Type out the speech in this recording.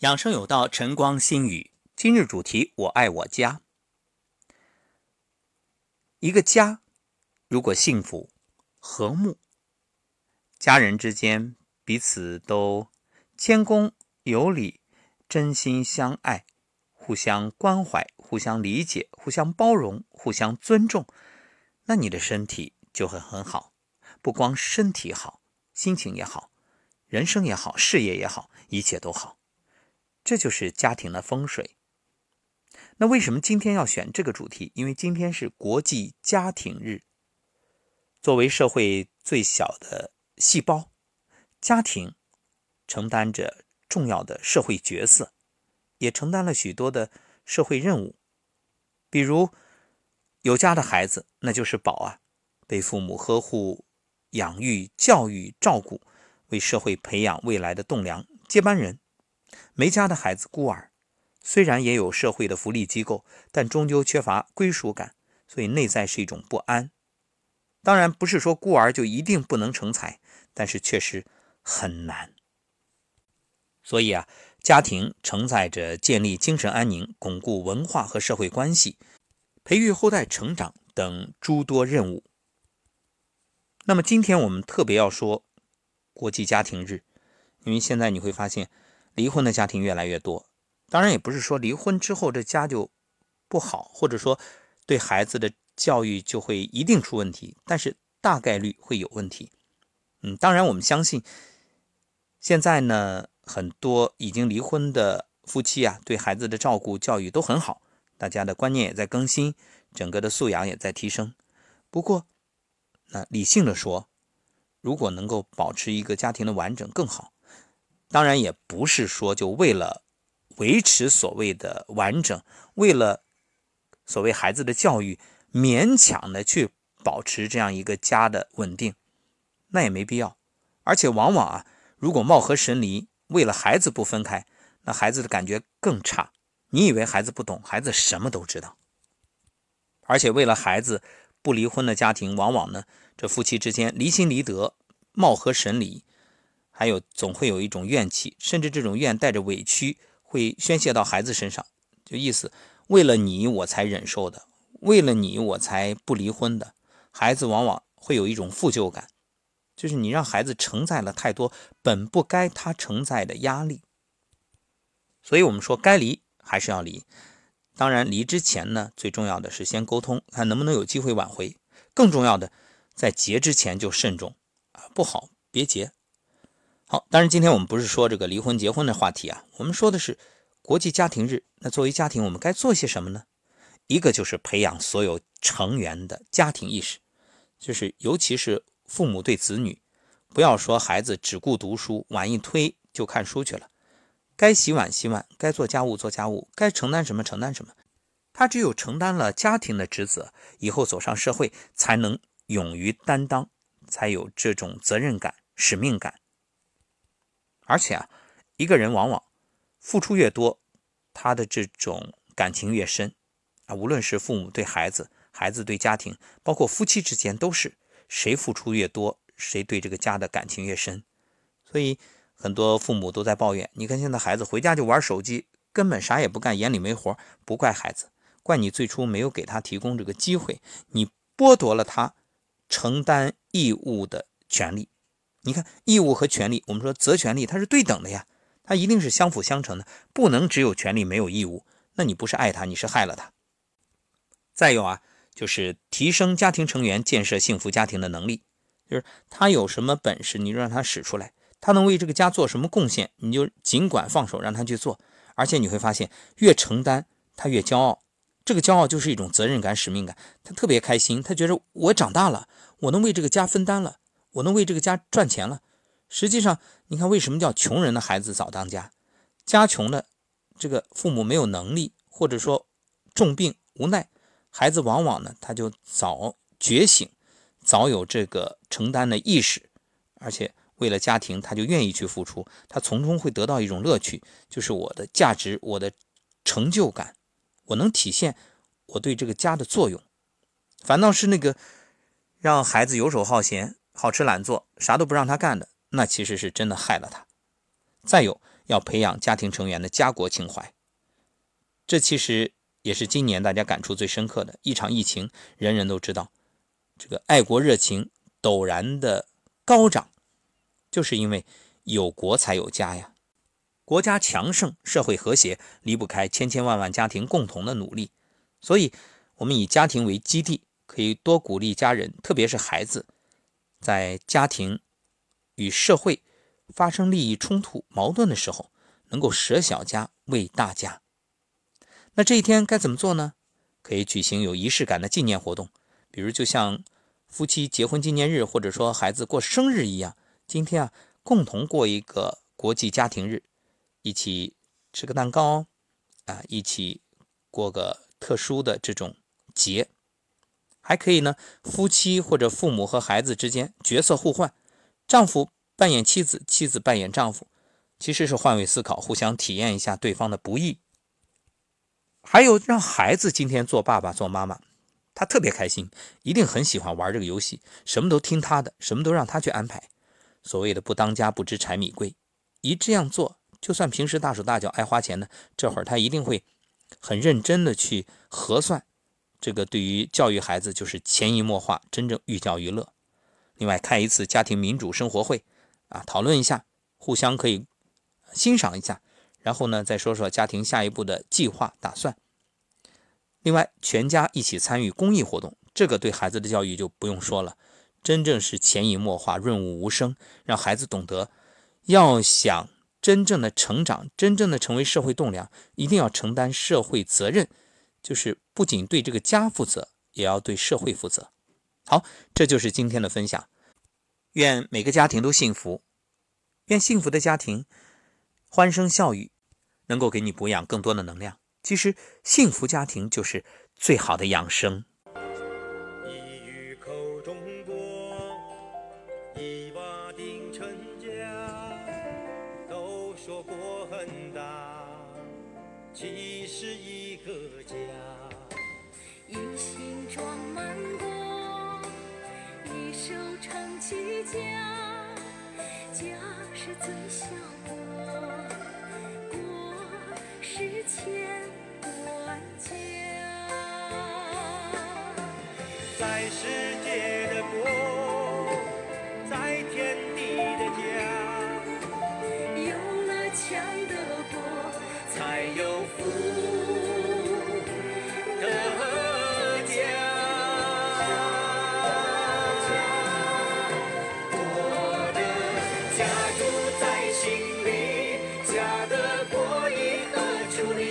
养生有道，晨光心语。今日主题：我爱我家。一个家如果幸福、和睦，家人之间彼此都谦恭有礼、真心相爱、互相关怀、互相理解、互相包容、互相尊重，那你的身体就会很好。不光身体好，心情也好，人生也好，事业也好，一切都好。这就是家庭的风水。那为什么今天要选这个主题？因为今天是国际家庭日。作为社会最小的细胞，家庭承担着重要的社会角色，也承担了许多的社会任务。比如有家的孩子，那就是宝啊，被父母呵护、养育、教育、照顾，为社会培养未来的栋梁、接班人。没家的孩子，孤儿，虽然也有社会的福利机构，但终究缺乏归属感，所以内在是一种不安。当然，不是说孤儿就一定不能成才，但是确实很难。所以啊，家庭承载着建立精神安宁、巩固文化和社会关系、培育后代成长等诸多任务。那么，今天我们特别要说国际家庭日，因为现在你会发现。离婚的家庭越来越多，当然也不是说离婚之后这家就不好，或者说对孩子的教育就会一定出问题，但是大概率会有问题。嗯，当然我们相信，现在呢很多已经离婚的夫妻啊，对孩子的照顾教育都很好，大家的观念也在更新，整个的素养也在提升。不过，那理性的说，如果能够保持一个家庭的完整更好。当然也不是说就为了维持所谓的完整，为了所谓孩子的教育，勉强的去保持这样一个家的稳定，那也没必要。而且往往啊，如果貌合神离，为了孩子不分开，那孩子的感觉更差。你以为孩子不懂，孩子什么都知道。而且为了孩子不离婚的家庭，往往呢，这夫妻之间离心离德，貌合神离。还有总会有一种怨气，甚至这种怨带着委屈，会宣泄到孩子身上。就意思，为了你我才忍受的，为了你我才不离婚的。孩子往往会有一种负疚感，就是你让孩子承载了太多本不该他承载的压力。所以我们说，该离还是要离。当然，离之前呢，最重要的是先沟通，看能不能有机会挽回。更重要的，在结之前就慎重啊，不好别结。好，当然今天我们不是说这个离婚结婚的话题啊，我们说的是国际家庭日。那作为家庭，我们该做些什么呢？一个就是培养所有成员的家庭意识，就是尤其是父母对子女，不要说孩子只顾读书，碗一推就看书去了。该洗碗洗碗，该做家务做家务，该承担什么承担什么。他只有承担了家庭的职责，以后走上社会才能勇于担当，才有这种责任感、使命感。而且啊，一个人往往付出越多，他的这种感情越深啊。无论是父母对孩子，孩子对家庭，包括夫妻之间，都是谁付出越多，谁对这个家的感情越深。所以很多父母都在抱怨：你看现在孩子回家就玩手机，根本啥也不干，眼里没活。不怪孩子，怪你最初没有给他提供这个机会，你剥夺了他承担义务的权利。你看，义务和权利，我们说责权利它是对等的呀，它一定是相辅相成的，不能只有权利没有义务。那你不是爱他，你是害了他。再有啊，就是提升家庭成员建设幸福家庭的能力，就是他有什么本事，你就让他使出来；他能为这个家做什么贡献，你就尽管放手让他去做。而且你会发现，越承担他越骄傲，这个骄傲就是一种责任感、使命感，他特别开心，他觉得我长大了，我能为这个家分担了。我能为这个家赚钱了。实际上，你看为什么叫穷人的孩子早当家？家穷的，这个父母没有能力，或者说重病无奈，孩子往往呢他就早觉醒，早有这个承担的意识，而且为了家庭他就愿意去付出，他从中会得到一种乐趣，就是我的价值，我的成就感，我能体现我对这个家的作用。反倒是那个让孩子游手好闲。好吃懒做，啥都不让他干的，那其实是真的害了他。再有，要培养家庭成员的家国情怀。这其实也是今年大家感触最深刻的一场疫情。人人都知道，这个爱国热情陡然的高涨，就是因为有国才有家呀。国家强盛，社会和谐，离不开千千万万家庭共同的努力。所以，我们以家庭为基地，可以多鼓励家人，特别是孩子，在家庭与社会发生利益冲突、矛盾的时候，能够舍小家为大家。那这一天该怎么做呢？可以举行有仪式感的纪念活动，比如就像夫妻结婚纪念日，或者说孩子过生日一样，今天啊，共同过一个国际家庭日。一起吃个蛋糕，啊，一起过个特殊的这种节，还可以呢。夫妻或者父母和孩子之间角色互换，丈夫扮演妻子，妻子扮演丈夫，其实是换位思考，互相体验一下对方的不易。还有让孩子今天做爸爸做妈妈，他特别开心，一定很喜欢玩这个游戏，什么都听他的，什么都让他去安排。所谓的不当家不知柴米贵，一这样做。就算平时大手大脚爱花钱呢，这会儿他一定会很认真的去核算。这个对于教育孩子就是潜移默化，真正寓教于乐。另外开一次家庭民主生活会啊，讨论一下，互相可以欣赏一下，然后呢再说说家庭下一步的计划打算。另外全家一起参与公益活动，这个对孩子的教育就不用说了，真正是潜移默化、润物无声，让孩子懂得要想。真正的成长，真正的成为社会栋梁，一定要承担社会责任，就是不仅对这个家负责，也要对社会负责。好，这就是今天的分享。愿每个家庭都幸福，愿幸福的家庭欢声笑语，能够给你补养更多的能量。其实，幸福家庭就是最好的养生。其实一个家，一心装满国，一手撑起家，家是最小，国家住在心里，家的国以何处立？